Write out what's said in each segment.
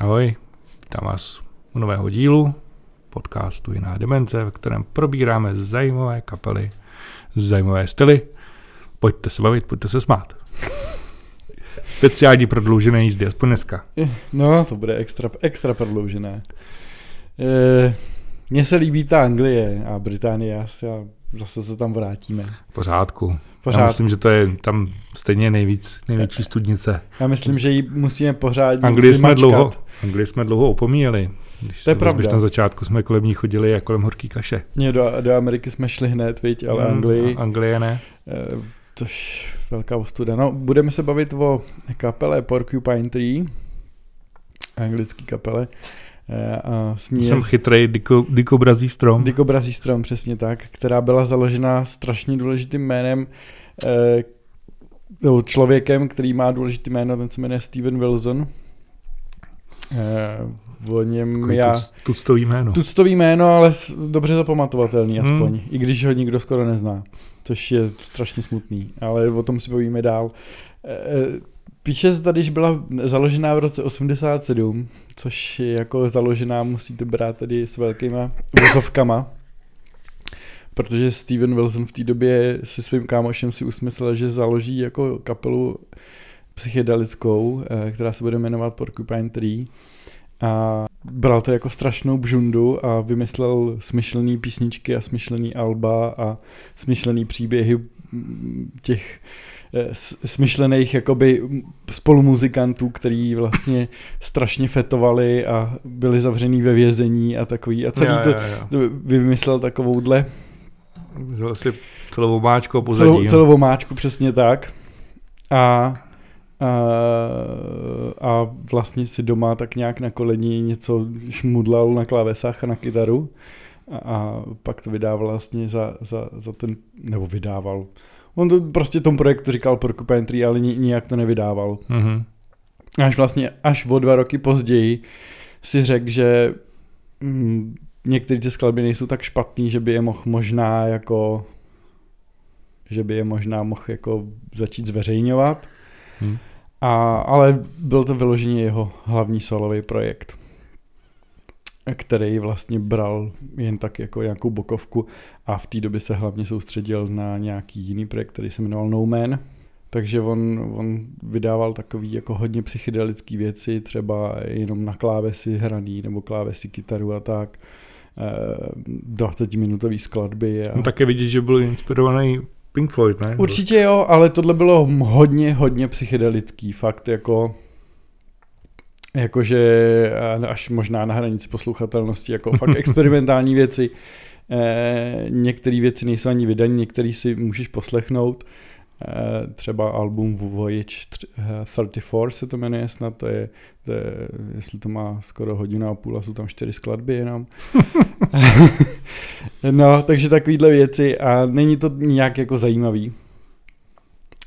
Ahoj, vítám vás u nového dílu podcastu Jiná demence, ve kterém probíráme zajímavé kapely, zajímavé styly. Pojďte se bavit, pojďte se smát. Speciální prodloužené jízdy, aspoň dneska. No, to bude extra, extra prodloužené. E, mně se líbí ta Anglie a Británie, já si, a zase se tam vrátíme. Pořádku. Pořád. Já myslím, že to je tam stejně nejvíc, největší studnice. Já myslím, že ji musíme pořád Anglii jsme, dlouho, Anglii jsme dlouho opomíjeli. Když to je pravda. na začátku jsme kolem ní chodili jako kolem horký kaše. Ne, do, do Ameriky jsme šli hned, viď, ale mm, Anglii... Anglie ne. E, tož velká ostuda. No, budeme se bavit o kapele Porcupine Tree, anglický kapele. Eh, a s ní Jsem chytrý diko, dikobrazí strom. Dikobrazí strom, přesně tak, která byla založena strašně důležitým jménem, eh, člověkem, který má důležitý jméno, ten se jmenuje Steven Wilson. Eh, o něm Takový já... Tuctový jméno. Tuctový jméno, ale dobře zapamatovatelný hmm. aspoň, hmm. i když ho nikdo skoro nezná, což je strašně smutný, ale o tom si povíme dál. Píše se tady, že byla založená v roce 87, což jako založená, musíte brát tady s velkýma vozovkama, protože Steven Wilson v té době se svým kámošem si usmyslel, že založí jako kapelu psychedelickou, eh, která se bude jmenovat Porcupine Tree. A bral to jako strašnou bžundu a vymyslel smyšlený písničky a smyšlený alba a smyšlený příběhy těch smyšlených jakoby spolumuzikantů, který vlastně strašně fetovali a byli zavřený ve vězení a takový. A celý to, to vymyslel takovouhle Vzal si celou máčku a pozadí. Celou, celou máčku, přesně tak. A, a, a vlastně si doma tak nějak na koleni něco šmudlal na klávesách a na kytaru. A, a pak to vydával vlastně za, za, za ten, nebo vydával, On to prostě tomu projektu říkal Porcupine Tree, ale nijak to nevydával. Mm-hmm. Až vlastně až o dva roky později si řekl, že hm, některé ty skladby nejsou tak špatný, že by je mohl možná jako že by je možná mohl jako začít zveřejňovat. Hmm. A, ale byl to vyloženě jeho hlavní solový projekt který vlastně bral jen tak jako nějakou bokovku a v té době se hlavně soustředil na nějaký jiný projekt, který se jmenoval No Man. Takže on, on vydával takový jako hodně psychedelický věci, třeba jenom na klávesi hraný nebo klávesi kytaru a tak. 20 eh, skladby. A... No také vidět, že byl inspirovaný Pink Floyd, ne? Určitě jo, ale tohle bylo hodně, hodně psychedelický. Fakt jako jakože až možná na hranici poslouchatelnosti, jako fakt experimentální věci. Eh, některé věci nejsou ani vydané, některé si můžeš poslechnout. Eh, třeba album Voyage 34 eh, se to jmenuje snad, to je, to je, jestli to má skoro hodinu a půl a jsou tam čtyři skladby jenom. no, takže takovýhle věci a není to nějak jako zajímavý.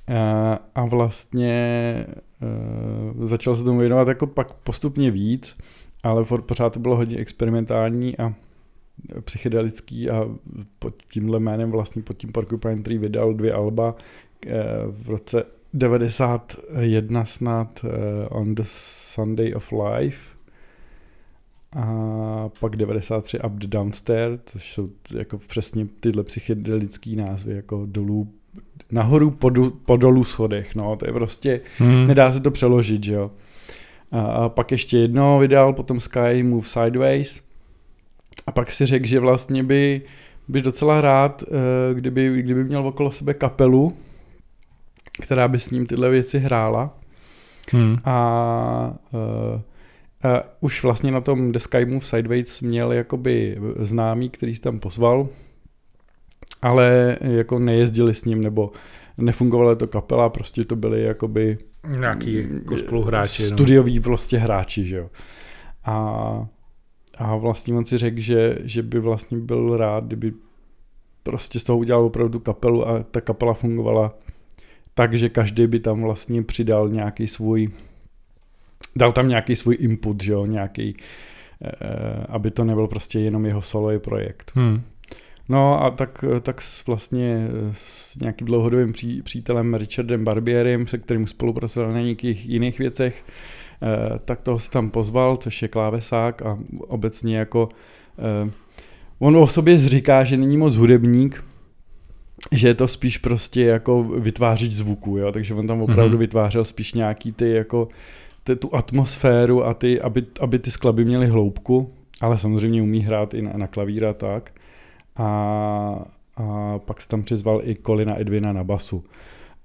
A, a vlastně začal se tomu věnovat jako pak postupně víc, ale pořád to bylo hodně experimentální a psychedelický a pod tímhle jménem vlastně pod tím Porcupine Tree vydal dvě alba uh, v roce 91 snad uh, On the Sunday of Life a pak 93 Up the Downstairs, což jsou jako přesně tyhle psychedelické názvy, jako dolů nahoru po, po dolů schodech, no, to je prostě, hmm. nedá se to přeložit, že jo. A, a pak ještě jedno vydal, potom Sky Move Sideways a pak si řekl, že vlastně by, by docela rád, eh, kdyby, kdyby měl okolo sebe kapelu, která by s ním tyhle věci hrála. Hmm. A, a, eh, a už vlastně na tom The Sky Move Sideways měl jakoby známý, který si tam pozval, ale jako nejezdili s ním, nebo nefungovala to kapela, prostě to byli jakoby nějaký jako spoluhráči. Studioví no. vlastně hráči, že jo. A, a vlastně on si řekl, že, že by vlastně byl rád, kdyby prostě z toho udělal opravdu kapelu a ta kapela fungovala tak, že každý by tam vlastně přidal nějaký svůj, dal tam nějaký svůj input, že jo, nějaký, eh, aby to nebyl prostě jenom jeho solový projekt. Hmm. No a tak, tak vlastně s nějakým dlouhodobým pří, přítelem Richardem Barbierem, se kterým spolupracoval na nějakých jiných věcech, eh, tak toho si tam pozval, což je klávesák a obecně jako eh, on o sobě říká, že není moc hudebník, že je to spíš prostě jako vytvářič zvuku, jo? takže on tam opravdu mm-hmm. vytvářel spíš nějaký ty jako ty, tu atmosféru a ty, aby, aby ty skladby měly hloubku, ale samozřejmě umí hrát i na, na klavíra tak. A, a pak se tam přizval i Colina Edwina na basu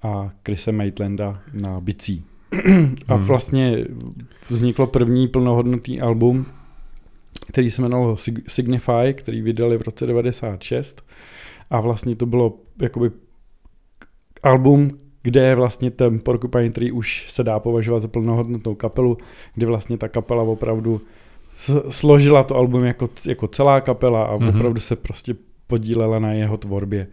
a Chrisa Maitlanda na bicí. a hmm. vlastně vzniklo první plnohodnotný album, který se jmenoval Signify, který vydali v roce 96 a vlastně to bylo jakoby album, kde vlastně ten Porcupine Tree už se dá považovat za plnohodnotnou kapelu, kdy vlastně ta kapela opravdu složila to album jako, jako celá kapela a mm-hmm. opravdu se prostě podílela na jeho tvorbě.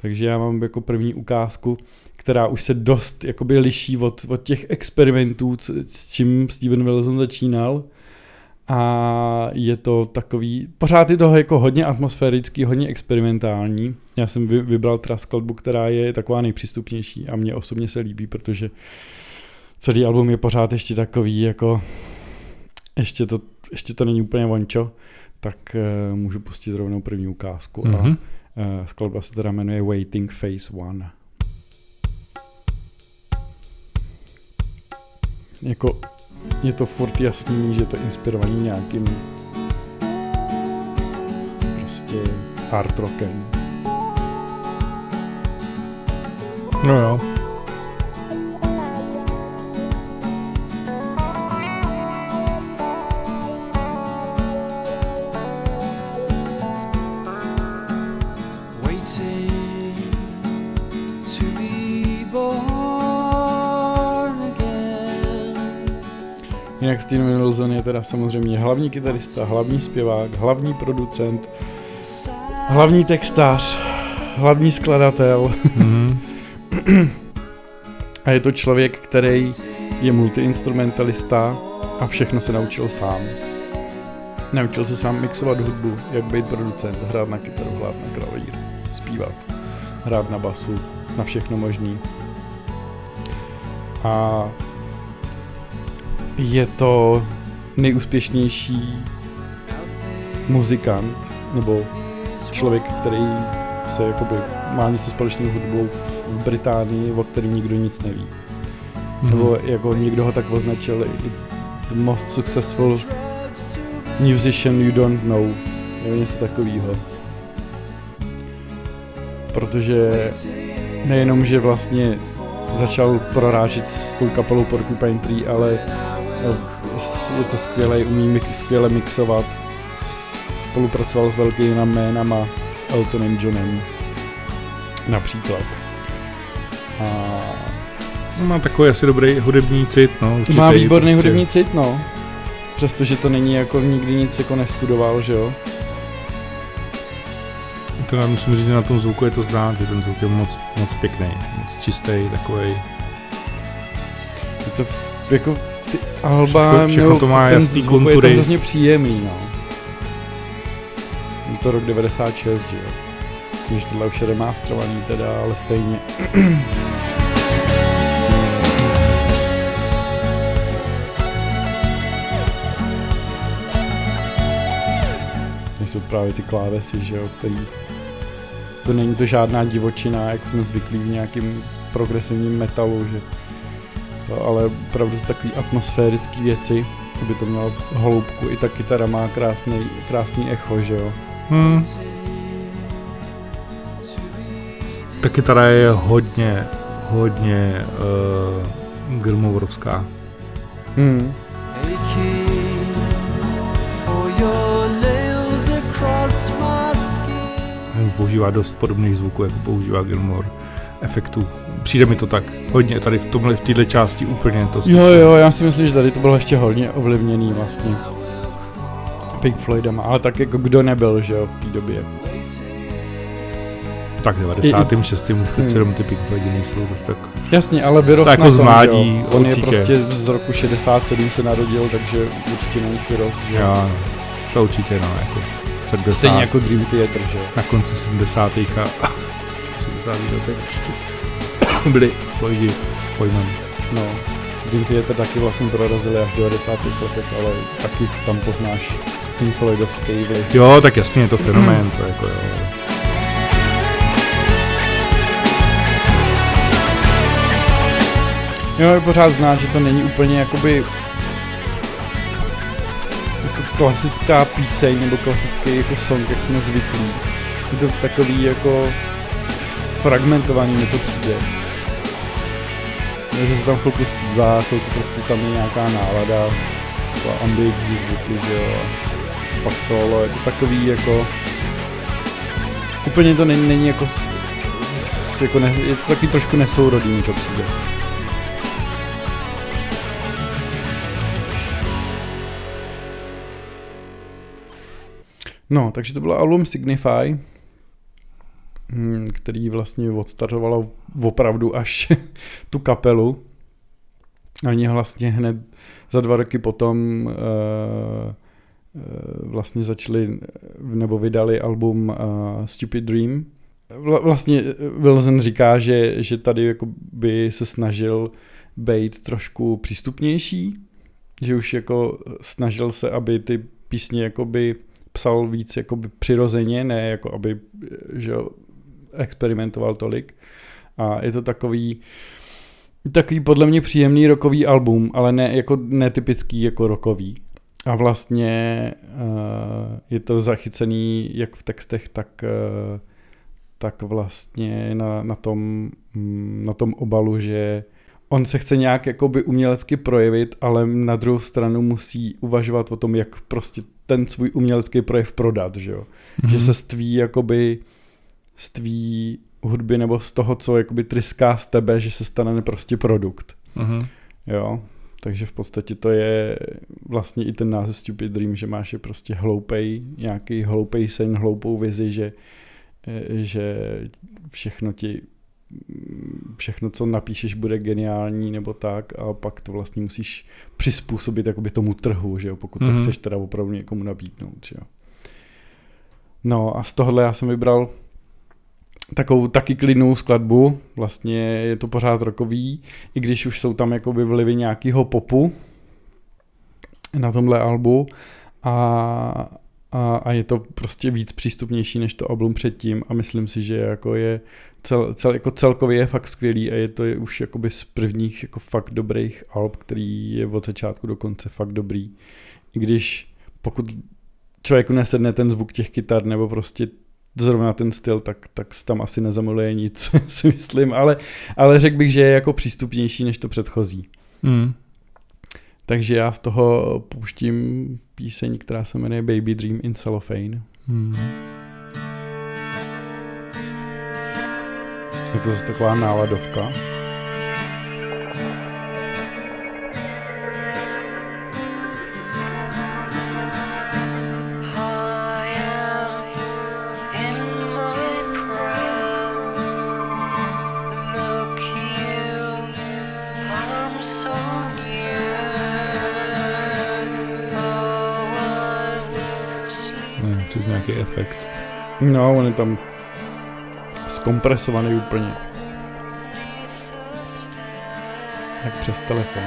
Takže já mám jako první ukázku, která už se dost jakoby liší od, od těch experimentů, s čím Steven Wilson začínal. A je to takový, pořád je to jako hodně atmosférický, hodně experimentální. Já jsem vy, vybral teda skladbu, která je taková nejpřístupnější a mně osobně se líbí, protože celý album je pořád ještě takový jako, ještě to, ještě to není úplně vončo, tak uh, můžu pustit rovnou první ukázku. Mm-hmm. A uh, skladba se teda jmenuje Waiting Phase One. Jako je to furt jasný, že je to inspirovaný nějakým prostě hard rockem. No jo. Jinak Steven Wilson je teda samozřejmě hlavní kytarista, hlavní zpěvák, hlavní producent, hlavní textář, hlavní skladatel. Mm-hmm. a je to člověk, který je multiinstrumentalista a všechno se naučil sám. Naučil se sám mixovat hudbu, jak být producent, hrát na kytaru, hrát na klavír, zpívat, hrát na basu, na všechno možný. A je to nejúspěšnější muzikant, nebo člověk, který se jakoby má něco společného hudbou v Británii, o kterém nikdo nic neví. Mm-hmm. Nebo jako někdo ho tak označil, it's the most successful musician you don't know. Nebo něco takového. Protože nejenom, že vlastně začal prorážet s tou kapelou Porcupine Tree, ale je to skvělé, umí skvěle mixovat, spolupracoval s velkými jménama, s Eltonem Johnem například. A... Má takový asi dobrý hudební cit, no. Určitě Má výborný prostě. hudební cit, no. Přestože to není jako nikdy nic jako nestudoval, že jo. To já musím říct, že na tom zvuku je to znát, že ten zvuk je moc, moc pěkný, moc čistý, takový. Je to jako ty alba všechno, všechno to má jasný kontury. Je to hrozně příjemný, no. Je to rok 96, že jo. Když tohle už je remasterovaný teda, ale stejně. jsou právě ty klávesy, že jo, který to není to žádná divočina, jak jsme zvyklí v nějakým progresivním metalu, že ale opravdu takový atmosférický věci, aby to mělo hloubku. I ta kytara má krásný, krásný echo, že jo. Hmm. Ta kytara je hodně, hodně uh, Gilmorovská. Hmm. Používá dost podobných zvuků, jako používá Gilmore efektů. Přijde mi to tak hodně tady v tomhle, v této části úplně to slyším. Jo, jo, já si myslím, že tady to bylo ještě hodně ovlivněný vlastně. Pink Floydama, ale tak jako kdo nebyl, že jo, v té době. Tak 96. už přece jenom ty Pink Floydy nejsou zase tak... Jasně, ale vyrost jako na tom, zmádí, On určitě. je prostě z roku 67 se narodil, takže určitě na nich vyrost. Že? Jo, no. to určitě no, jako 70. Stejně jako Dream Theater, že Na konci 70. a 70. letech byli Floydi pojmem. No, Dream Theater taky vlastně prorazili až v 90. letech, ale taky tam poznáš Pink Floydovský vliv. Jo, tak jasně, je to fenomén, to jako jo. Jo, je pořád znát, že to není úplně jakoby jako klasická píseň nebo klasický jako song, jak jsme zvyklí. Je to takový jako fragmentovaný mi to přijde. Takže se tam chvilku zpívá, chvilku prostě tam je nějaká nálada, taková ambientní zvuky, že jo. Pak solo, je to takový jako... Úplně to není, není jako, jako ne, je to taky trošku nesourodý mi to přijde. No, takže to bylo album Signify, který vlastně odstartovalo opravdu až tu kapelu. Oni vlastně hned za dva roky potom uh, vlastně začali nebo vydali album uh, Stupid Dream. Vla, vlastně Wilson říká, že, že tady jako by se snažil být trošku přístupnější, že už jako snažil se, aby ty písně jakoby psal víc jakoby přirozeně, ne jako aby že experimentoval tolik. A je to takový, takový podle mě příjemný rokový album, ale ne jako netypický jako rokový. A vlastně uh, je to zachycený jak v textech, tak, uh, tak vlastně na, na, tom, mm, na tom obalu, že on se chce nějak jakoby umělecky projevit, ale na druhou stranu musí uvažovat o tom, jak prostě ten svůj umělecký projev prodat, že jo. Mm-hmm. Že se ství jakoby z tvý hudby nebo z toho, co jakoby tryská z tebe, že se stane prostě produkt. Uh-huh. Jo, takže v podstatě to je vlastně i ten název Stupid Dream, že máš je prostě hloupej, nějaký hloupej sen, hloupou vizi, že, že všechno ti všechno, co napíšeš, bude geniální nebo tak a pak to vlastně musíš přizpůsobit jakoby tomu trhu, že jo, pokud mm-hmm. to chceš teda opravdu někomu nabídnout, že jo. No a z tohohle já jsem vybral takovou taky klidnou skladbu, vlastně je to pořád rokový, i když už jsou tam jakoby vlivy nějakého popu na tomhle albu a, a, a je to prostě víc přístupnější než to album předtím a myslím si, že jako je cel, cel, jako celkově je fakt skvělý a je to je už jakoby z prvních jako fakt dobrých alb, který je od začátku do konce fakt dobrý. I když pokud člověku nesedne ten zvuk těch kytar nebo prostě zrovna ten styl, tak, tak tam asi nezamiluje nic, si myslím, ale, ale řekl bych, že je jako přístupnější než to předchozí. Mm. Takže já z toho pouštím píseň, která se jmenuje Baby Dream in Cellophane. Mm. Je to zase taková náladovka. Nějaký efekt. No, on je tam zkompresovaný úplně. Jak přes telefon.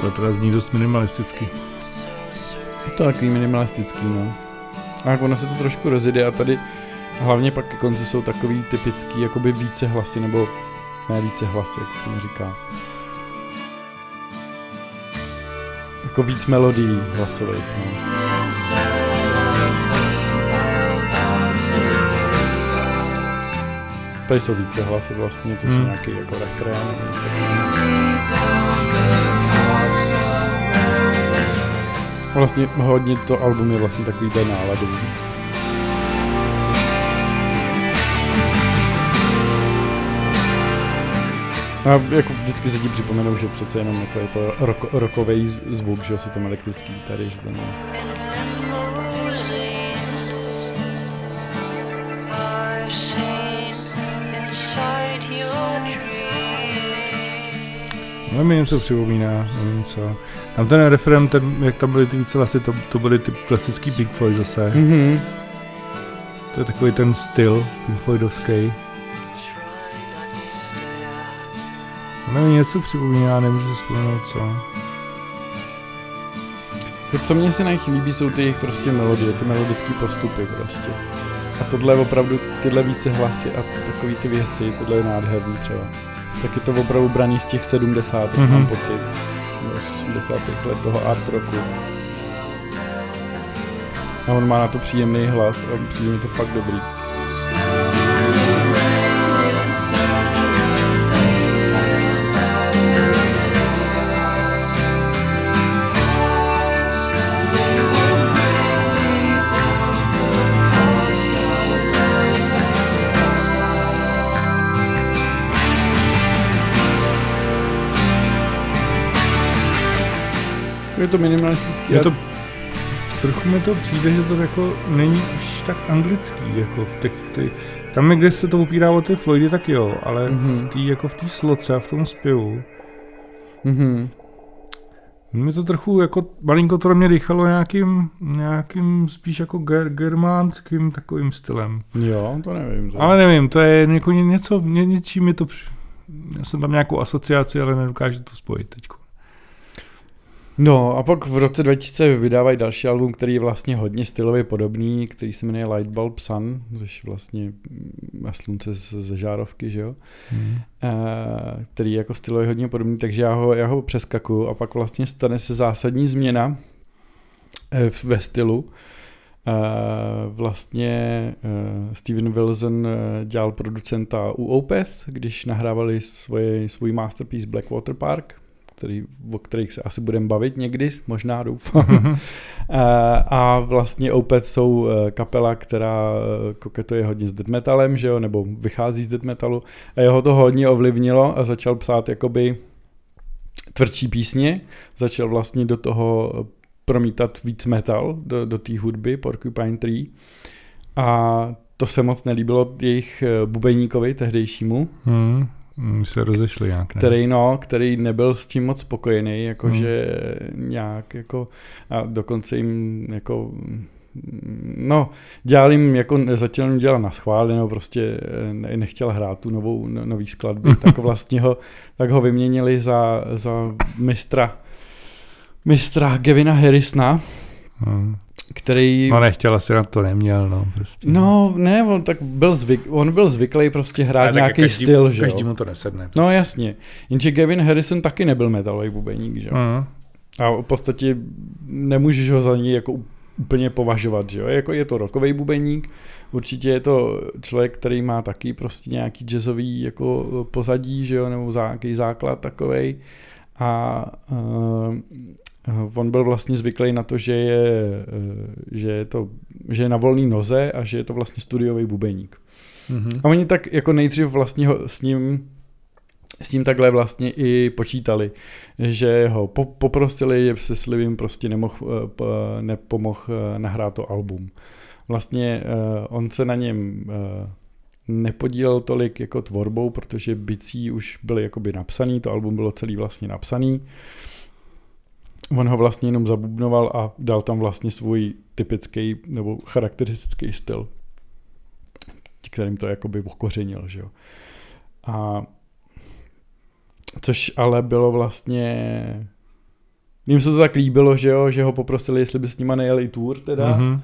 To teda zní dost minimalisticky. To je takový minimalistický, no. A ono se to trošku rozjede a tady hlavně pak ke konci jsou takový typický jakoby více hlasy, nebo ne více hlasy, jak se tomu říká. Jako víc melodií hlasových, no. Tady jsou více hlasy vlastně, to jsou Hmm. nějaký jako refrén. Vlastně hodně to album je vlastně takový ten náladový. A jako vždycky se ti připomenou, že přece jenom jako je to rock, rockový zvuk, že jsou tam elektrický tady, že to ne. No mi něco připomíná, nevím co. Tam ten referent, ten, jak tam byly ty více hlasy, to, to byly ty klasický Pink Floyd zase. Mhm. To je takový ten styl Pink Floydovský. No mi něco připomíná, nemůžu si vzpomenout co. To, co mně se na nich líbí, jsou ty jejich prostě melodie, ty melodické postupy prostě. A tohle je opravdu, tyhle více hlasy a takové ty věci, tohle je nádherný třeba. Tak je to opravdu braný z těch 70. Mm-hmm. Mhm. mám pocit. Nebo z 80. let toho art roku. A on má na to příjemný hlas a přijde mi to fakt dobrý. Je to minimalistický. Je to, trochu mi to přijde, že to jako není až tak anglický, jako v těch, ty, tam, kde se to upírá o ty Floydy, tak jo, ale Mhm. v té jako v té sloce a v tom zpěvu, Mhm. mi to trochu jako malinko to mě dýchalo nějakým, nějakým spíš jako ger, germánským takovým stylem. Jo, to nevím. To. Ale nevím, to je jako ně- něco, ně, něčím mi to, já jsem tam nějakou asociaci, ale nedokážu to spojit teď. No a pak v roce 2000 vydávají další album, který je vlastně hodně stylově podobný, který se jmenuje Lightbulb Sun, což vlastně mm, slunce ze žárovky, že jo? Hmm. Eh, který je jako stylově hodně podobný, takže já ho, já ho přeskakuju a pak vlastně stane se zásadní změna v- ve stylu. Eh, Vlastně eh, Steven Wilson dělal producenta u Opeth, když nahrávali svoje, svůj masterpiece Blackwater Park, který, o kterých se asi budeme bavit někdy, možná doufám. Eh, a vlastně Opeth jsou eh, kapela, která eh, koketuje hodně s death metalem, že jo, nebo vychází z death metalu. A jeho to hodně ovlivnilo a začal psát jakoby tvrdší písně, začal vlastně do toho promítat víc metal do, do té hudby Porcupine Tree. A to se moc nelíbilo jejich bubeníkovi tehdejšímu, Hmm. Hmm, se rozešli nějak, ne? který, no, který nebyl s tím moc spokojený, Hmm. jakože nějak jako a dokonce jim jako no, dělal jim jako, začal jim dělat na schvál, nebo prostě eh, ne- nechtěl hrát tu novou, no, nový skladby, tak vlastně ho, tak ho vyměnili za, za mistra mistra Gevina Harrisona, Hmm. Který No nechtěl, asi na to neměl, no prostě. No, ne, on tak byl zvyk, on byl zvyklý prostě hrát tak nějaký každý, styl, že jo. Každému to nesedne. No Prostě. jasně. Jenže Gavin Harrison taky nebyl metalový bubeník, že jo. Hmm. A v podstatě nemůžeš ho za něj jako úplně považovat, že jo. Jako je to rokový bubeník, určitě je to člověk, který má taky prostě nějaký jazzový jako pozadí, že jo, nebo nějaký základ takovej. A uh, on byl vlastně zvyklý na to, že je, uh, že je to, že je na volné noze a že je to vlastně studiový bubeník. Mm-hmm. A oni tak jako nejdřív vlastně ho s ním s tím takhle vlastně i počítali, že ho po, poprosili, že se s Livim prostě nemohl, eh, nepomohl eh, nahrát to album. Vlastně eh, on se na něm eh, nepodílel tolik jako tvorbou, protože bicí už byly jakoby napsaný, to album bylo celý vlastně napsaný. On ho vlastně jenom zabubnoval a dal tam vlastně svůj typický nebo charakteristický styl, kterým to jakoby okořenil, že jo. A což ale bylo vlastně jim se to tak líbilo, že jo, že ho poprosili, jestli by s nima nejel i tour teda. Mm-hmm.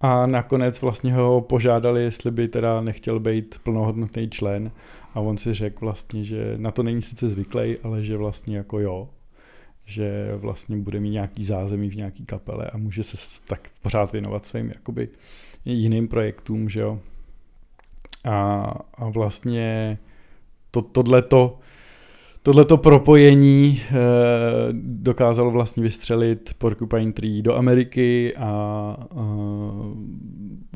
A nakonec vlastně ho požádali, jestli by teda nechtěl být plnohodnotný člen. A on si řekl vlastně, že na to není sice zvyklý, ale že vlastně jako jo, že vlastně bude mít nějaký zázemí v nějaký kapele a může se tak pořád věnovat svým jakoby jiným projektům, že jo. A, a vlastně to, tohleto, tohleto propojení eh, dokázalo vlastně vystřelit Porcupine Tree do Ameriky a, a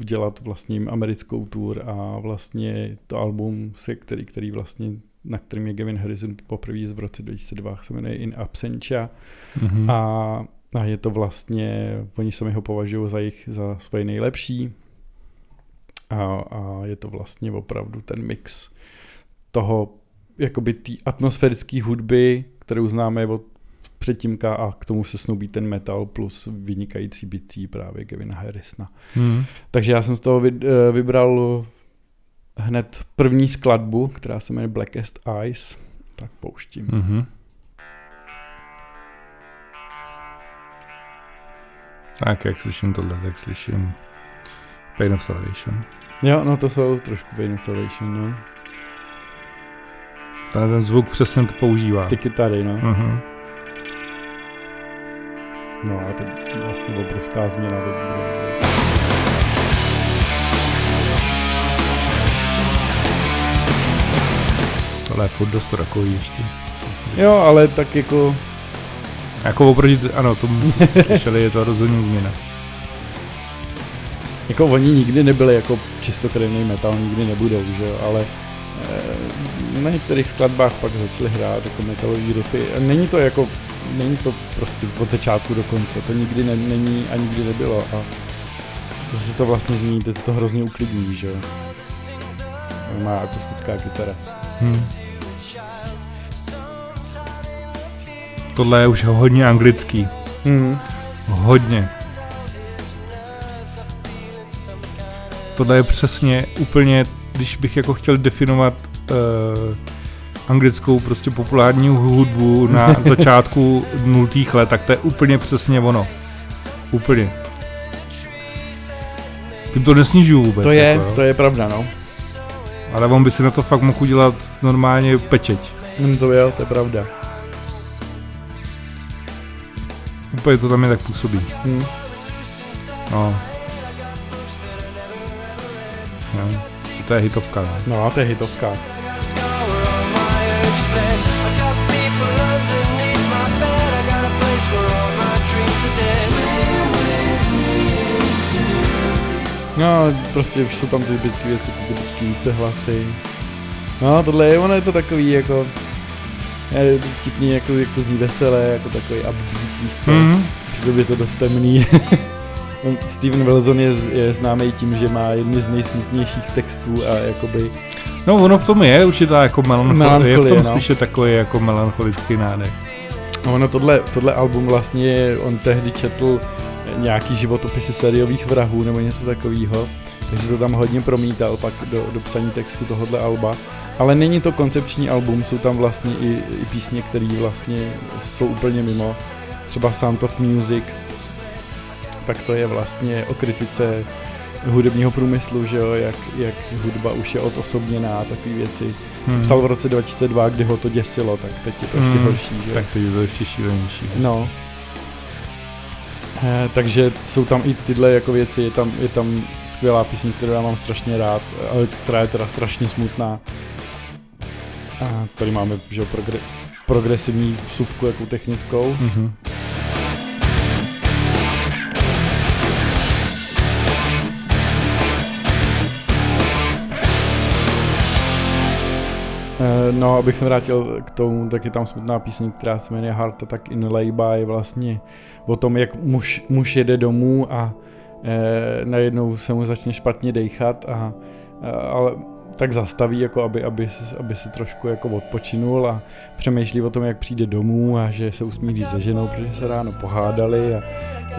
udělat vlastně americkou tour a vlastně to album, se který, který vlastně na kterým je Gavin Harrison poprvé v roce 2002, se jmenuje In Absentia Mm-hmm. a, a je to vlastně, oni sami ho považují za, jich, za svoje nejlepší a, a je to vlastně opravdu ten mix toho jakoby té atmosférické hudby, kterou známe od předtímka a k tomu se snoubí ten metal plus vynikající bicí právě Kevina Harrisona. Hmm. Takže já jsem z toho eh, vybral hned první skladbu, která se jmenuje Blackest Eyes, tak pouštím. Mhm. Tak, jak slyším tohle, tak slyším Pain of Salvation. Jo, no to jsou trošku Pain of Salvation, no. Ten, ten zvuk přesně to používá. Ty kytary, no. Mhm. No a to je vlastně obrovská změna. To bude, Tohle je furt dost takový ještě. jo, ale tak jako, Jako oproti, ano, tomu co slyšeli, je to rozhodně změna. jako oni nikdy nebyli jako čistokrevný metal, nikdy nebudou, že jo, ale eh, na některých skladbách pak začali hrát jako metalový riffy. A Není to jako, není to prostě od začátku do konce, to nikdy ne, není a nikdy nebylo a zase se to vlastně změní, teď to hrozně uklidní, že jo. Má akustická kytara. Hmm. Tohle je už hodně anglický. Hmm. Hodně. Tohle je přesně úplně, když bych jako chtěl definovat uh, anglickou prostě populární hudbu na začátku nultých let, tak to je úplně přesně ono. Úplně. Tím to nesnižuju vůbec. To je, jako, jo. to je pravda, no. Ale on by si na to fakt mohl udělat normálně pečeť. Hmm, to je, to je pravda. Úplně to tam je tak působí. Hmm. No. No. To je hitovka, no. No a to je hitovka. No, prostě jsou tam ty typické věci, ty typické více hlasy. No, tohle je, ono je to takový jako, je to vtipný, jako, jak to zní veselé, jako takový upbeat, víš co, mm. Mm. přitom je to dost temný. Steven Wilson je, je známý tím, že má jedny z nejsmutnějších textů a jakoby, No ono v tom je určitá jako melancholie, je v tom no. slyšet takový jako melancholický nádech. no ono tohle, tohle album vlastně, on tehdy četl nějaký životopisy sériových vrahů nebo něco takového, takže to tam hodně promítal pak do, do psaní textu tohohle alba. Ale není to koncepční album, jsou tam vlastně i, i písně, které vlastně jsou úplně mimo. Třeba Sound of Music, tak to je vlastně o kritice hudebního průmyslu, že jo, jak, jak hudba už je odosobněná a takové věci. Hmm. Psal v roce 2002, kdy ho to děsilo, tak teď je to ještě Hmm. horší, že jo. Tak to je to ještě šílenější. No. Eh, takže jsou tam i tyhle jako věci, je tam, je tam skvělá píseň, kterou já mám strašně rád, ale která je teda strašně smutná. A tady máme že, progre- progresivní vsuvku jako technickou. Mhm. No, abych se vrátil k tomu, tak je tam smutná píseň, která se jmenuje Heart Attack in je vlastně o tom, jak muž, muž jede domů a eh, najednou se mu začne špatně dechat a, a ale tak zastaví, jako aby, aby, se- aby se trošku jako odpočinul a přemýšlí o tom, jak přijde domů a že se usmíří se ženou, protože se ráno pohádali a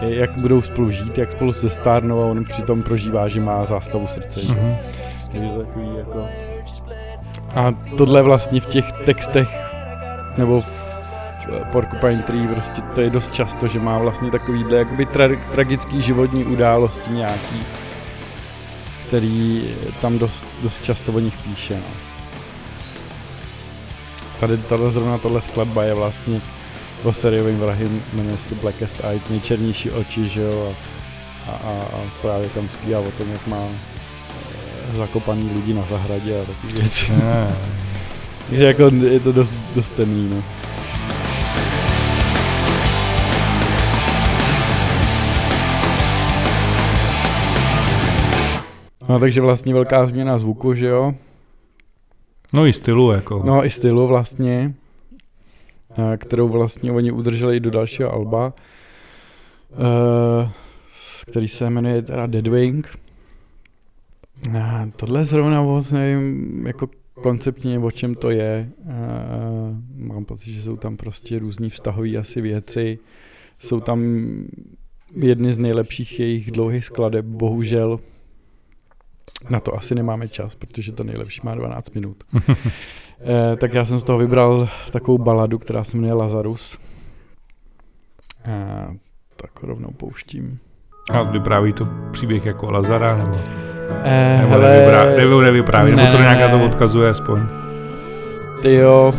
jak budou spolu žít, jak spolu se stárnou a on přitom prožívá, že má zástavu srdce. Že? Mhm. Je to takový jako... A tohle vlastně v těch textech, nebo v eh, Porcupine Tree, prostě to je dost často, že má vlastně takovýhle jakoby tra- tragický životní události nějaký, který tam dost, dost často o nich píše. No. Tady tato, zrovna tohle skladba je vlastně o sériovým vrahy, jmenuje se Blackest Eye, nejčernější oči, že jo, a, a, a, právě tam zpívá o tom, jak má zakopaný lidi na zahradě a takové věci. Je, jako, je to dost, dost temný, no. No takže vlastně velká změna zvuku, že jo? No i stylu jako. No i stylu vlastně, eh, kterou vlastně oni udrželi i do dalšího alba, eh, který se jmenuje teda Deadwing. A tohle zrovna moc nevím, jako konceptně o čem to je. Uh, mám pocit, že jsou tam prostě různý vztahové asi věci. Jsou tam jedny z nejlepších jejich dlouhých skladeb, bohužel na to asi nemáme čas, protože to nejlepší má 12 minut. eh, tak já jsem z toho vybral takovou baladu, která se jmenuje Lazarus. Eh, tak rovnou pouštím. A vypráví to příběh jako Lazara, nebo, Eh, nebo, hele, nevyprá, nebo nevypráví, ne, nebo to ne, nějak na to ne. odkazuje aspoň. Ty jo.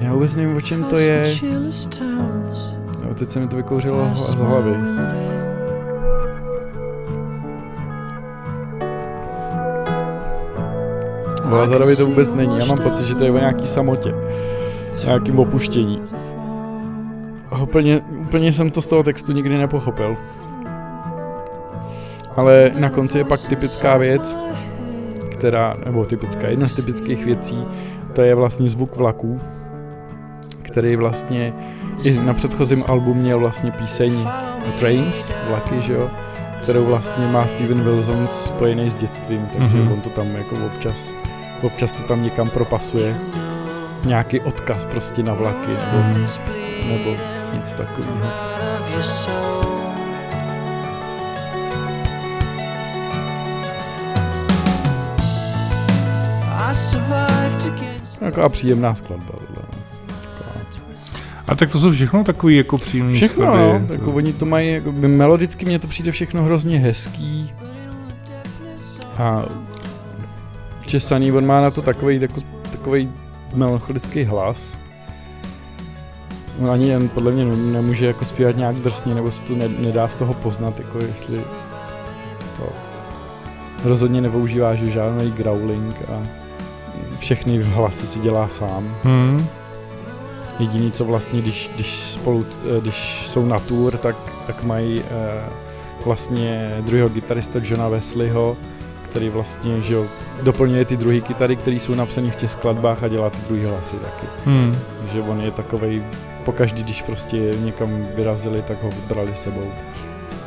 Já vůbec nevím, o čem to je. No, teď se mi to vykouřilo z hlavy. V Lazarovi to vůbec není. Já mám pocit, že to je o nějaký samotě. Nějakým opuštění. Úplně, úplně jsem to z toho textu nikdy nepochopil. Ale na konci je pak typická věc, která, nebo typická, jedna z typických věcí, to je vlastně zvuk vlaků, který vlastně i na předchozím albu měl vlastně píseň Trains, vlaky, že jo, kterou vlastně má Steven Wilson spojený s dětstvím, takže Mhm. on to tam jako občas, občas to tam někam propasuje. Nějaký odkaz prostě na vlaky, nebo, Mhm. nebo nic takového. Taková příjemná skladba. No. A tak to jsou všechno takový jako příjemný Všechno, skladby. no, jako oni to mají, jako, melodicky mně to přijde všechno hrozně hezký. A česaný, on má na to takový, jako, takový melancholický hlas. On ani jen podle mě ne- nemůže jako zpívat nějak drsně, nebo se to ne, nedá z toho poznat, jako jestli to rozhodně nepoužívá že žádný growling a všechny hlasy si dělá sám. Hmm. Jediný, co vlastně, když, když spolu, t- když jsou na tour, tak, tak mají eh, vlastně druhého gitarista Johna Wesleyho, který vlastně, že jo, doplňuje ty druhé kytary, které jsou napsané v těch skladbách a dělá ty druhé hlasy taky. Hmm. Že on je takovej, pokaždý, když prostě někam vyrazili, tak ho brali sebou.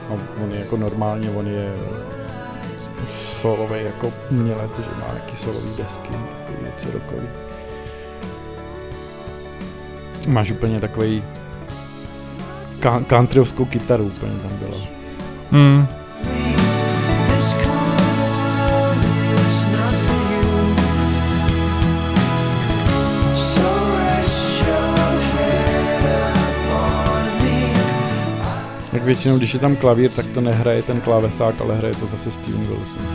A on je jako normálně, on je solový jako umělec, že má nějaký solový desky, takový věci rokový. Máš úplně takový countryovskou kytaru úplně tam bylo. Hmm. Jak většinou, když je tam klavír, tak to nehraje ten klávesák, ale hraje to zase Steven Wilson.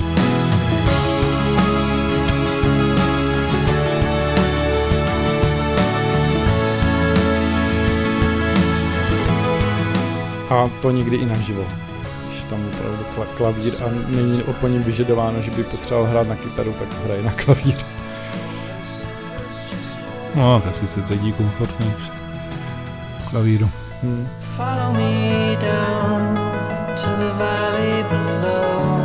A to někdy i naživo. Když tam opravdu kla- klavír a není po něm vyžadováno, že by potřeboval hrát na kytaru, tak hraje na klavír. No, tak asi se cítí komfortně. Klavíru. Hmm. Follow me down to the valley below.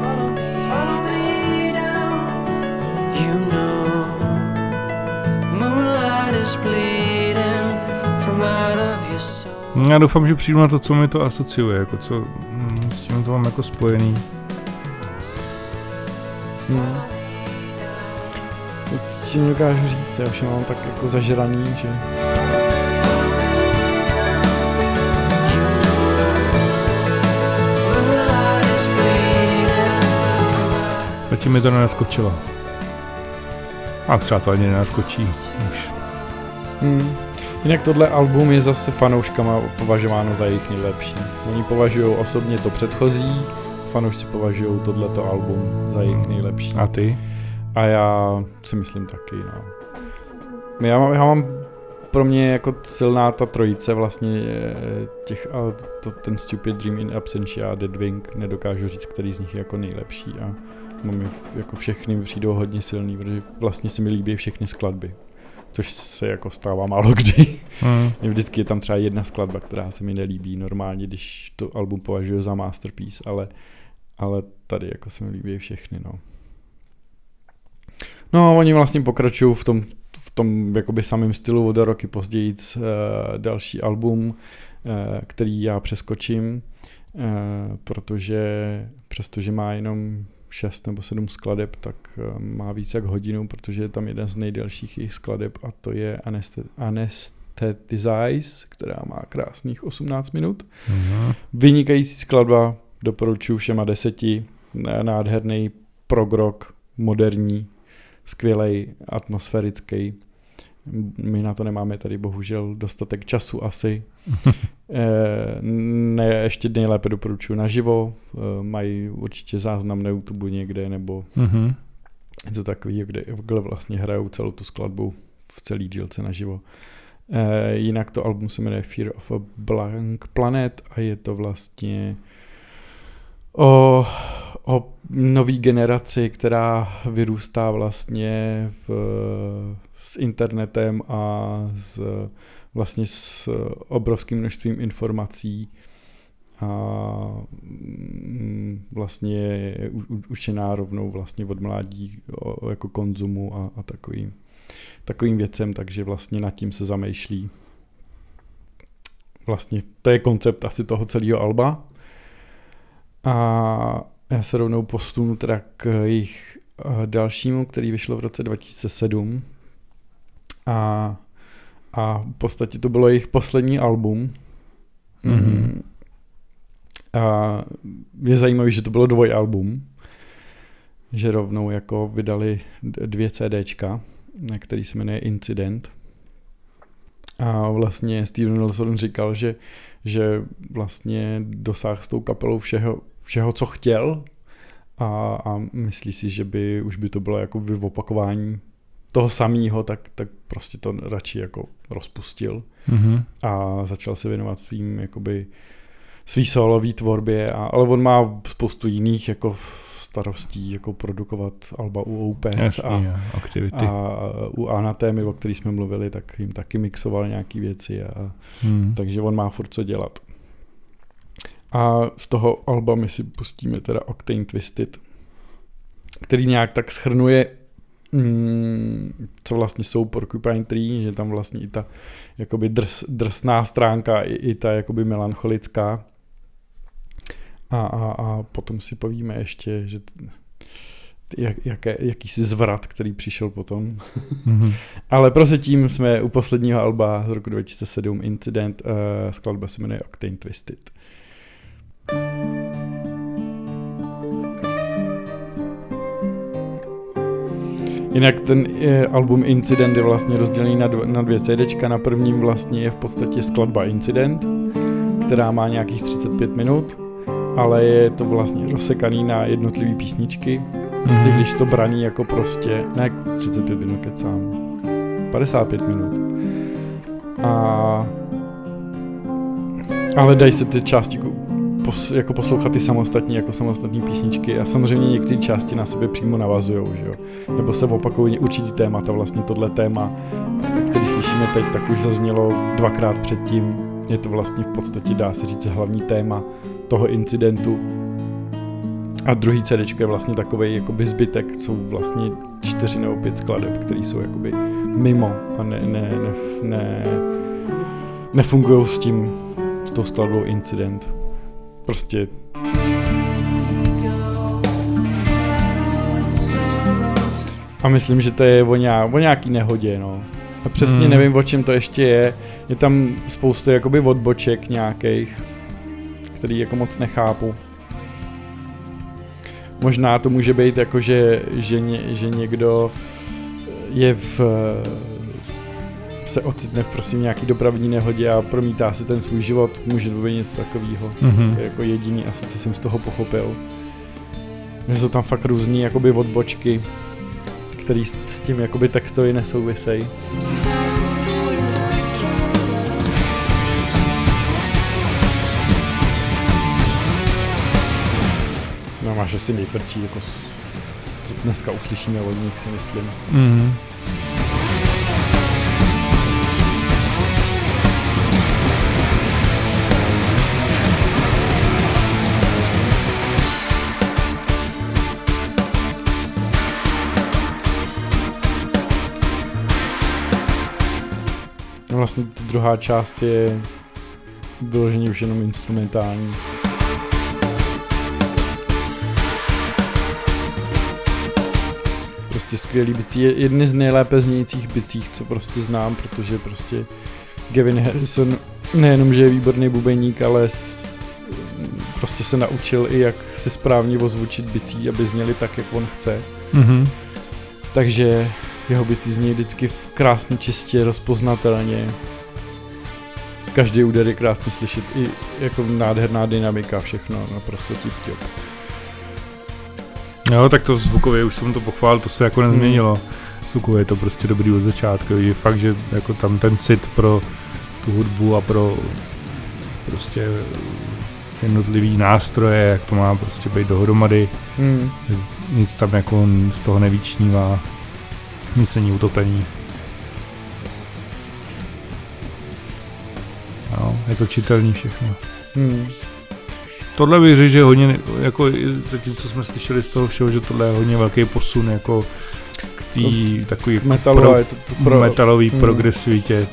Follow me, follow me down. You know, moonlight is bleeding from out of your soul. Já doufám, že přijdu na to, co mi to asociuje, jako co, mm, s čím to mám jako spojený. Hmm. To ti nedokážu říct, já už mám tak jako zažraný, že... Zatím mi to nenaskočilo. A třeba to ani nenaskočí. Už. Hmm. Jinak tohle album je zase fanouškama považováno za jejich nejlepší. Oni považují osobně to předchozí, fanoušci považují tohleto album za jejich nejlepší. A ty? A já si myslím taky, no. Já mám, já mám pro mě jako silná ta trojice vlastně těch, a to, ten Stupid Dream in Absentia a Dead Wing, nedokážu říct, který z nich je jako nejlepší a mám jako všechny přijdou hodně silný, protože vlastně se mi líbí všechny skladby, což se jako stává málo kdy. Hmm. Vždycky je tam třeba jedna skladba, která se mi nelíbí normálně, když to album považuji za masterpiece, ale, ale tady jako se mi líbí všechny, no. No, oni vlastně pokračují v tom, v tom jakoby samém stylu o dva roky později uh, další album, uh, který já přeskočím, uh, protože přestože má jenom šest nebo sedm skladeb, tak eh, má víc jak hodinu, protože je tam jeden z nejdelších jejich skladeb a to je Anesth- Anesthetize, která má krásných 18 minut. Mhm. Vynikající skladba, doporučuji všema deseti, nádherný prog rock, moderní, skvělej, atmosférický. My na to nemáme tady bohužel dostatek času asi. Eh, ne, ještě nejlépe doporučuji naživo, eh, mají určitě záznam na YouTube někde, nebo Mhm. něco takového, kde, kde vlastně hrajou celou tu skladbu v celý dílce naživo. Eh, jinak to album se jmenuje Fear of a Blank Planet a je to vlastně o, o nový generaci, která vyrůstá vlastně v, s internetem a s, vlastně s obrovským množstvím informací a mm, vlastně je učená rovnou vlastně od mládí jako konzumu a, a takovým, takovým věcem, takže vlastně nad tím se zamýšlí. Vlastně to je koncept asi toho celého alba. A já se rovnou postunu teda k jejich eh, dalšímu, který vyšlo v roce 2007. A, a v podstatě to bylo jejich poslední album. Mhm. A je zajímavé, že to bylo dvojalbum, že rovnou jako vydali dvě CDčka, na který se jmenuje Incident. A vlastně Steven Wilson říkal, že, že vlastně dosáhl s tou kapelou všeho, všeho co chtěl a, a myslí si, že by už by to bylo jako vyvopakování toho samého, tak, tak prostě to radši jako rozpustil Mhm. a začal se věnovat svým jakoby svý solový tvorbě, a, ale on má spoustu jiných jako starostí, jako produkovat alba u Jasný, a, a aktivity. a u Anatémy, o který jsme mluvili, tak jim taky mixoval nějaký věci, a, Hmm. takže on má furt co dělat. A z toho alba my si pustíme teda Octane Twisted, který nějak tak schrnuje, mm, co vlastně jsou Porcupine Tree, že tam vlastně i ta jakoby drs, drsná stránka, i, i ta jakoby melancholická. A, a, a potom si povíme ještě, že jak, jaké, jakýsi zvrat, který přišel potom. Mhm. Ale prozatím jsme u posledního alba z roku 2007 Incident, uh, skladba se jmenuje Octane Twisted. Jinak ten eh, album Incident je vlastně rozdělený na, dv- na dvě CDčka. Na prvním vlastně je v podstatě skladba Incident, která má nějakých 35 minut, ale je to vlastně rozsekaný na jednotlivé písničky, i když to braní jako prostě, ne 35 minut, kecám, 55 minut. A ale dají se ty části pos, jako poslouchat ty samostatní, jako samostatní písničky a samozřejmě některé části na sebe přímo navazují, že jo. Nebo se opakují určitý témata, vlastně tohle téma, který slyšíme teď, tak už zaznělo dvakrát předtím. Je to vlastně v podstatě, dá se říct, hlavní téma toho incidentu. A druhý CD je vlastně takový jakoby zbytek, jsou vlastně čtyři nebo pět skladeb, které jsou jakoby mimo a ne, ne, ne, ne, nefungují s tím, s tou skladbou Incident. Prostě a myslím, že to je o, nějak, o nějaký nehodě, no. A přesně Hmm. nevím, o čem to ještě je. Je tam spoustu jakoby odboček nějakých, který jako moc nechápu. Možná to může být jako, že, že, ně, že někdo je v se ocitne v prosím nějaký dopravní nehodě a promítá si ten svůj život, může to být něco takového. Mhm. To je jako jediný asi, co jsem z toho pochopil. Že jsou tam fakt různý jakoby odbočky, který s tím jakoby textově nesouvisejí. No máš asi nejtvrdší, jako co dneska uslyšíme od nich, si myslím. Mhm. Vlastně ta druhá část je vyloženě už jenom instrumentální. prostě skvělý bicí, je jedny z nejlépe znějících bicích, co prostě znám, protože prostě Gavin Harrison nejenom, že je výborný bubeník, ale prostě se naučil i jak si správně ozvučit bicí, aby zněli tak, jak on chce. Mhm. Takže jeho bicí zní vždycky krásně čistě, rozpoznatelně. Každý úder je krásně slyšet, i jako nádherná dynamika, všechno naprosto tip top. Jo, tak to zvukově už jsem to pochválil, to se jako Hmm. nezměnilo. Zvukově je to prostě dobrý od začátku. Je fakt, že jako tam ten cit pro tu hudbu a pro prostě jednotlivý nástroje, jak to má prostě být dohromady. Hmm. Nic tam jako z toho nevyčnívá. Nic není utopený. Je to čitelný všechno. Hmm. Tohle bych řekl, že je hodně, jako zatím, co jsme slyšeli z toho všeho, že tohle je hodně velký posun, jako k té takový Metalu pro, to, to pro, metalový Hmm. progresivitě.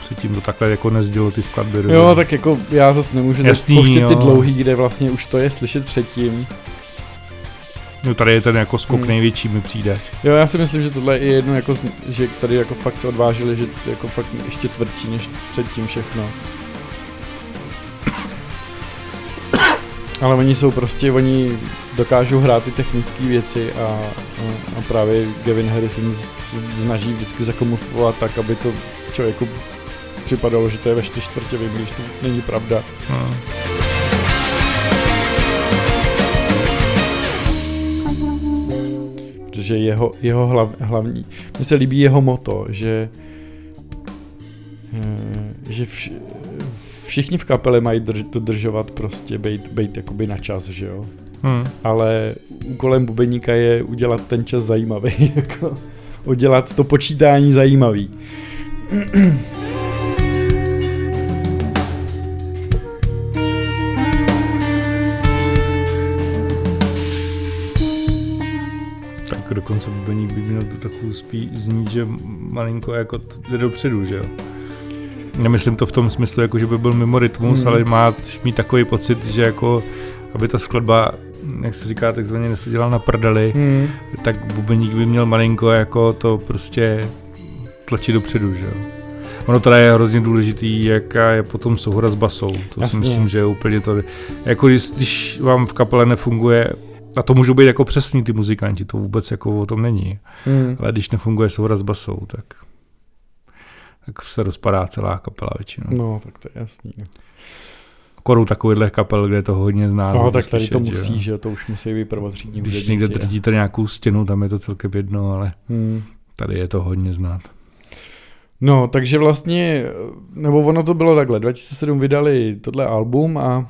Předtím to takhle jako nezdělo ty skladby. Jo, rozhodně. tak jako já zase nemůžu Jasný, pouštět ty dlouhý, kde vlastně už to je slyšet předtím. No tady je ten jako skok Hmm. největší mi přijde. Jo, já si myslím, že tohle je jedno, jako, že tady jako fakt se odvážili, že jako fakt ještě tvrdší než předtím všechno. Ale oni jsou prostě, oni dokážou hrát ty technické věci a, a, a právě Gavin Harrison snaží vždycky zakamuflovat tak, aby to člověku připadalo, že to je ve čtvrtě když to není pravda. No. Protože jeho, jeho hlav, hlavní, mně se líbí jeho moto, že eh, že vš, všichni v kapele mají drž, dodržovat prostě, být, být jakoby na čas, že jo. Hmm. Ale úkolem bubeníka je udělat ten čas zajímavý, jako udělat to počítání zajímavý. Tak dokonce bubeník by měl to trochu spíš znít, že malinko jako jde dopředu, že jo. Nemyslím to v tom smyslu, jako že by byl mimo rytmus, Hmm. ale má mít takový pocit, že jako aby ta skladba, jak se říká, takzvaně neseděla na prdeli, Hmm. tak bubeník by měl malinko jako to prostě tlačit dopředu, že jo. Ono teda je hrozně důležitý, jaká je potom souhra s basou. To Jasně. si myslím, že je úplně to. Jako když, když vám v kapele nefunguje, a to můžou být jako přesní ty muzikanti, to vůbec jako o tom není. Hmm. Ale když nefunguje souhra s basou, tak, tak se rozpadá celá kapela většinou. No. Tak to je jasný. Korou takovýchhle kapel, kde je to hodně znát. No, tak tady to slyšet, že jo. musí, že jo, to už musí být prvotřídní Když hudebníci, někde drtíte nějakou stěnu, tam je to celkem jedno, ale Hmm. tady je to hodně znát. No, takže vlastně, nebo ono to bylo takhle, 2007 vydali tohle album a,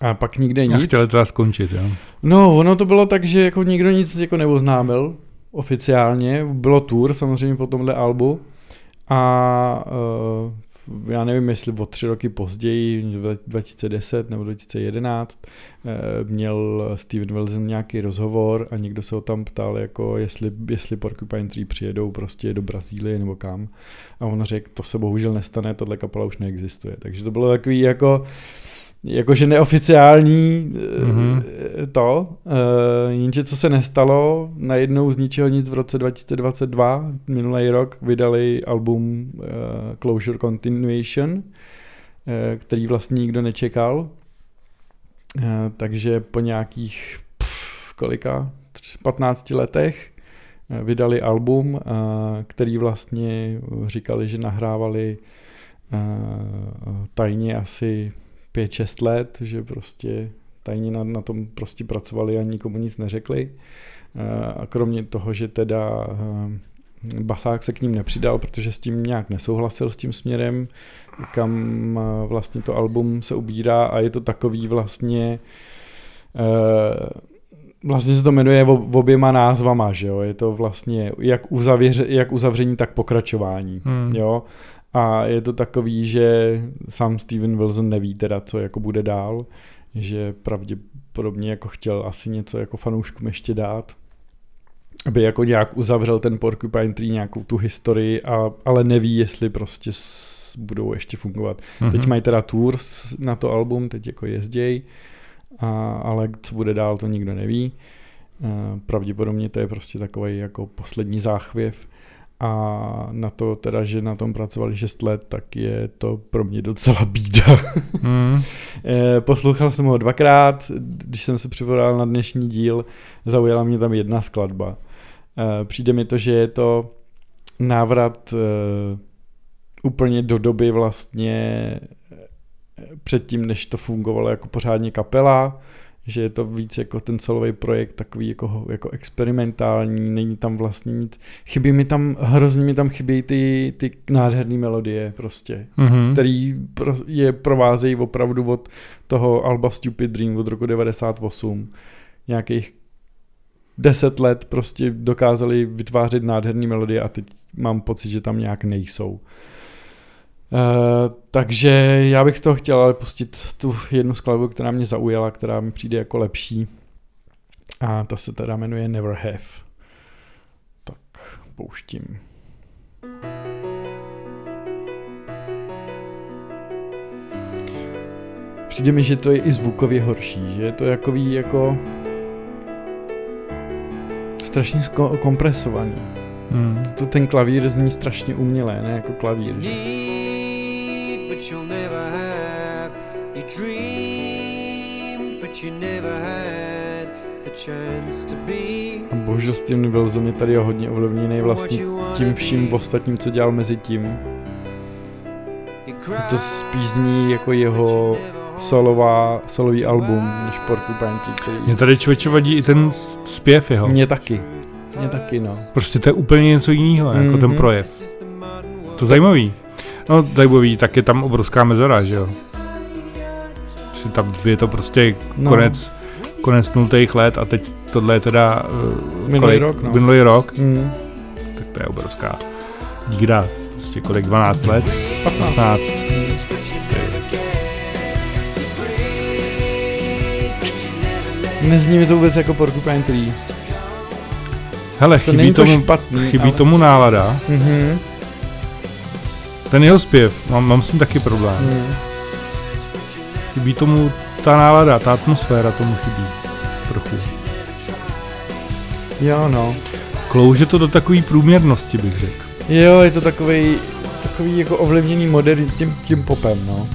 a pak nikde Já nic. chtěl teda skončit, jo. No, ono to bylo tak, že jako nikdo nic jako neoznámil oficiálně, bylo tour samozřejmě po tomhle albu a uh, já nevím, jestli o tři roky později, v 2010 nebo 2011, eh, měl Steven Wilson nějaký rozhovor a někdo se ho tam ptal, jako jestli, jestli Porcupine Tree přijedou prostě do Brazílie nebo kam. A on řekl, to se bohužel nestane, tahle kapela už neexistuje. Takže to bylo takový jako, jakože neoficiální Mhm. mm-hmm. to, uh, jenže co se nestalo, najednou z ničeho nic v roce 2022, minulý rok, vydali album uh, Closure Continuation, který vlastně nikdo nečekal. Takže po nějakých pff, kolika, 15 letech eh, vydali album, který vlastně říkali, že nahrávali tajně asi 5-6 let, že prostě tajně na, na tom prostě pracovali a nikomu nic neřekli. Eh, A kromě toho, že teda eh, Basák se k ním nepřidal, protože s tím nějak nesouhlasil s tím směrem, kam eh, vlastně to album se ubírá a je to takový vlastně vlastně se to jmenuje ob- oběma názvama, že jo, je to vlastně jak, uzavěře, jak uzavření, tak pokračování, Hmm. jo, a je to takový, že sám Steven Wilson neví teda, co jako bude dál, že pravděpodobně jako chtěl asi něco jako fanouškům ještě dát, aby jako nějak uzavřel ten Porcupine Tree nějakou tu historii, a, ale neví, jestli prostě s, budou ještě fungovat. Mhm. Teď mají teda tour na to album, teď jako jezděj, a, ale co bude dál, to nikdo neví. Eh, Pravděpodobně to je prostě takový jako poslední záchvěv a na to teda, že na tom pracovali 6 let, tak je to pro mě docela bída. Mm. Poslouchal jsem ho dvakrát, když jsem se připravil na dnešní díl, zaujala mě tam jedna skladba. Eh, Přijde mi to, že je to návrat eh, úplně do doby vlastně předtím, než to fungovalo jako pořádně kapela, že je to víc jako ten solový projekt takový jako, jako experimentální, není tam vlastně nic, chybí mi tam, hrozně mi tam chybí ty, ty nádherné melodie prostě Mm-hmm. který pro- je provázejí opravdu od toho Alba Stupid Dream od roku 98. Nějakých deset let prostě dokázali vytvářet nádherné melodie a teď mám pocit, že tam nějak nejsou. Uh, takže já bych z toho chtěl ale pustit tu jednu skladbu, která mě zaujala, která mi přijde jako lepší. A ta se teda jmenuje Never Have. Tak pouštím. Přijde mi, že to je i zvukově horší, že je to jakový jako strašně kompresovaný. Mm. To ten klavír zní strašně umělé, ne jako klavír. Že? But you'll never have. You dream, but you never had the chance to be. A bohužel Steven Wilson je tady hodně ovlivněný vlastně tím vším ostatním, co dělal mezi tím. To spíš zní jako jeho solová, solový album, než Porcupine Tree, který... Mě tady člověče vadí i ten zpěv jeho. Mně taky. Mně taky, no. Prostě to je úplně něco jiného, jako Mhm. ten projev. To je zajímavý. No, zajímavý, tak je tam obrovská mezera, že jo. Že tam je to prostě No. konec, konec nultých let a teď tohle je teda uh, Minulý rok, no. minulý rok, Mm. tak to je obrovská díra. Prostě kolik, 12 let? 15. 15. Nezní mi to vůbec jako Porcupine Tree. Hele, To chybí to tomu, špatný, chybí ale... tomu nálada. Mhm. Ten jeho zpěv, mám, mám s tím taky problém. Mm. Chybí tomu ta nálada, ta atmosféra tomu chybí. Trochu. Jo, no. Klouže to do takové průměrnosti, bych řekl. Jo, je to takový takový jako ovlivněný moderní tím, tím popem, no.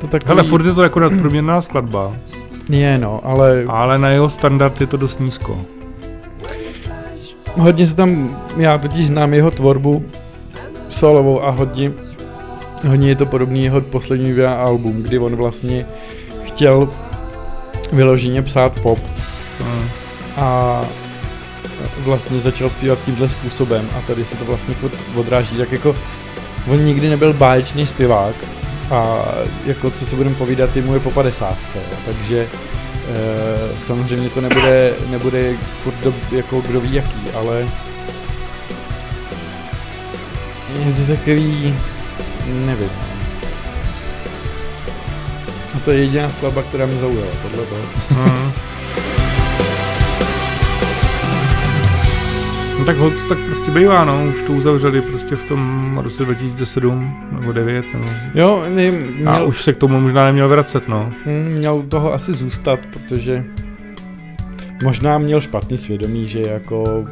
To takový... Hele, furt je to jako nadprůměrná skladba, Je, no, ale ale na jeho standard je to dost nízko. Hodně se tam, já totiž znám jeho tvorbu solovou a hodně, hodně je to podobný jeho poslední dvě album, kdy on vlastně chtěl vyloženě psát pop Hmm. a vlastně začal zpívat tímhle způsobem a tady se to vlastně odráží, tak jako on nikdy nebyl báječný zpěvák a jako co se budeme povídat, mu je po 50, jo, takže e, samozřejmě to nebude, nebude furt do, jako kdo ví jaký, ale je to takový, nevím. A to je jediná skladba, která mě zaujala, tohle to. No tak hod, tak prostě bývá, no, už to uzavřeli prostě v tom roce 2007 nebo 9, nebo... Jo, ne, měl, A už se k tomu možná neměl vracet, no. Hmm, měl toho asi zůstat, protože možná měl špatný svědomí, že jako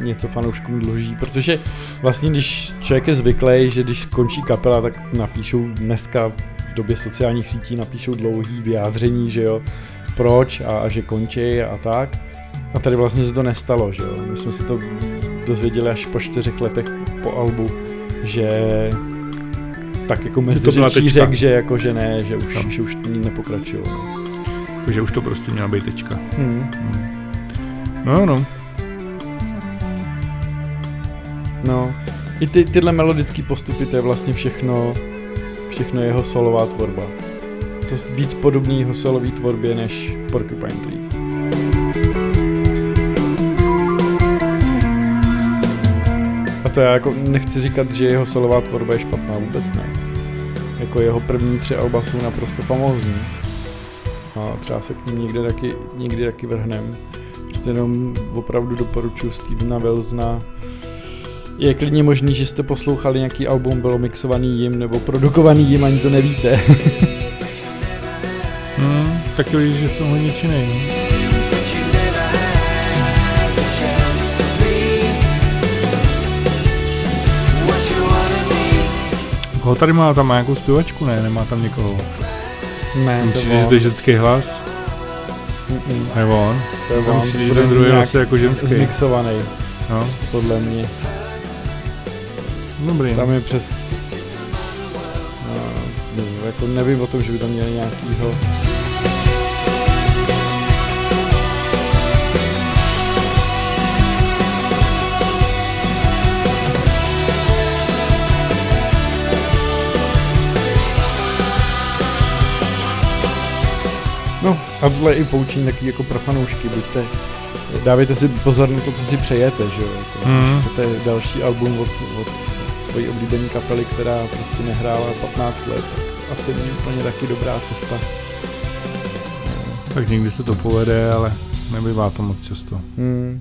něco fanouškům dluží, protože vlastně když člověk je zvyklý, že když končí kapela, tak napíšou dneska v době sociálních sítí napíšou dlouhý vyjádření, že jo, proč a, a že končí a tak. A tady vlastně se to nestalo, že jo. My jsme se to dozvěděli až po čtyřech letech po albu, že tak jako mezi to byla řečí že jako že ne, že už, Tam. že už nepokračují. Takže už to prostě měla být tečka. Hmm. Hmm. No, no. No, i ty, tyhle melodické postupy, to je vlastně všechno, všechno jeho solová tvorba. To je víc podobný jeho solový tvorbě než Porcupine Tree. A to já jako nechci říkat, že jeho solová tvorba je špatná, vůbec ne. Jako jeho první tři alba jsou naprosto famózní. A třeba se k ním někde taky, někdy taky vrhnem. Prostě jenom opravdu doporučuji Stevena Wilsona. Je klidně možný, že jste poslouchali nějaký album, bylo mixovaný jim nebo produkovaný jim, ani to nevíte. taky lidi, že v tomhle nic Koho tady má? Tam má nějakou zpěvačku? Ne, nemá tam někoho. Ne, Myslíš, že to je ženský hlas? Mm-mm. Nebo on? To je on, myslíš, že ten druhý hlas je jako ženský. Zmixovaný, No, podle mě. dobrý. Tam je přes... No, jako nevím o tom, že by tam měli nějakýho... a tohle je i poučení taky jako pro fanoušky, buďte, dávejte si pozor na to, co si přejete, že jo, jako, Mhm. chcete další album od, od svojí oblíbené kapely, která prostě nehrála 15 let, tak asi není úplně taky dobrá cesta. Tak někdy se to povede, ale nebývá to moc často. Hmm.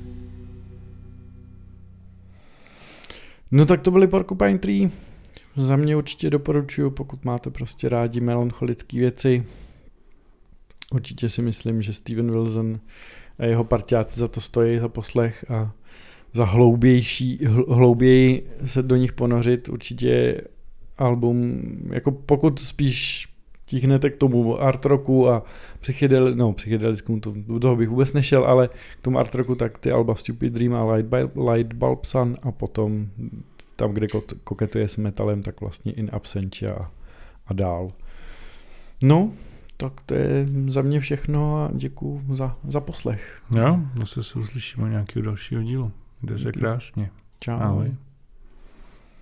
No tak to byly Porcupine Tree. Za mě určitě doporučuju, pokud máte prostě rádi melancholické věci. Určitě si myslím, že Steven Wilson a jeho partiáci za to stojí, za poslech a za hloubější, hlouběji se do nich ponořit. Určitě album, jako pokud spíš tíhnete k tomu art roku a psychedel, no, psychedelickému, to, do toho bych vůbec nešel, ale k tomu art roku, tak ty alba Stupid Dream a Light, by, Light Bulb Sun a potom tam, kde koketuje s metalem, tak vlastně In Absentia a, a dál. No, tak to je za mě všechno a děkuju za, za poslech. Jo, zase se uslyšíme nějakého dalšího dílu. Jde se krásně. Čau. Ahoj.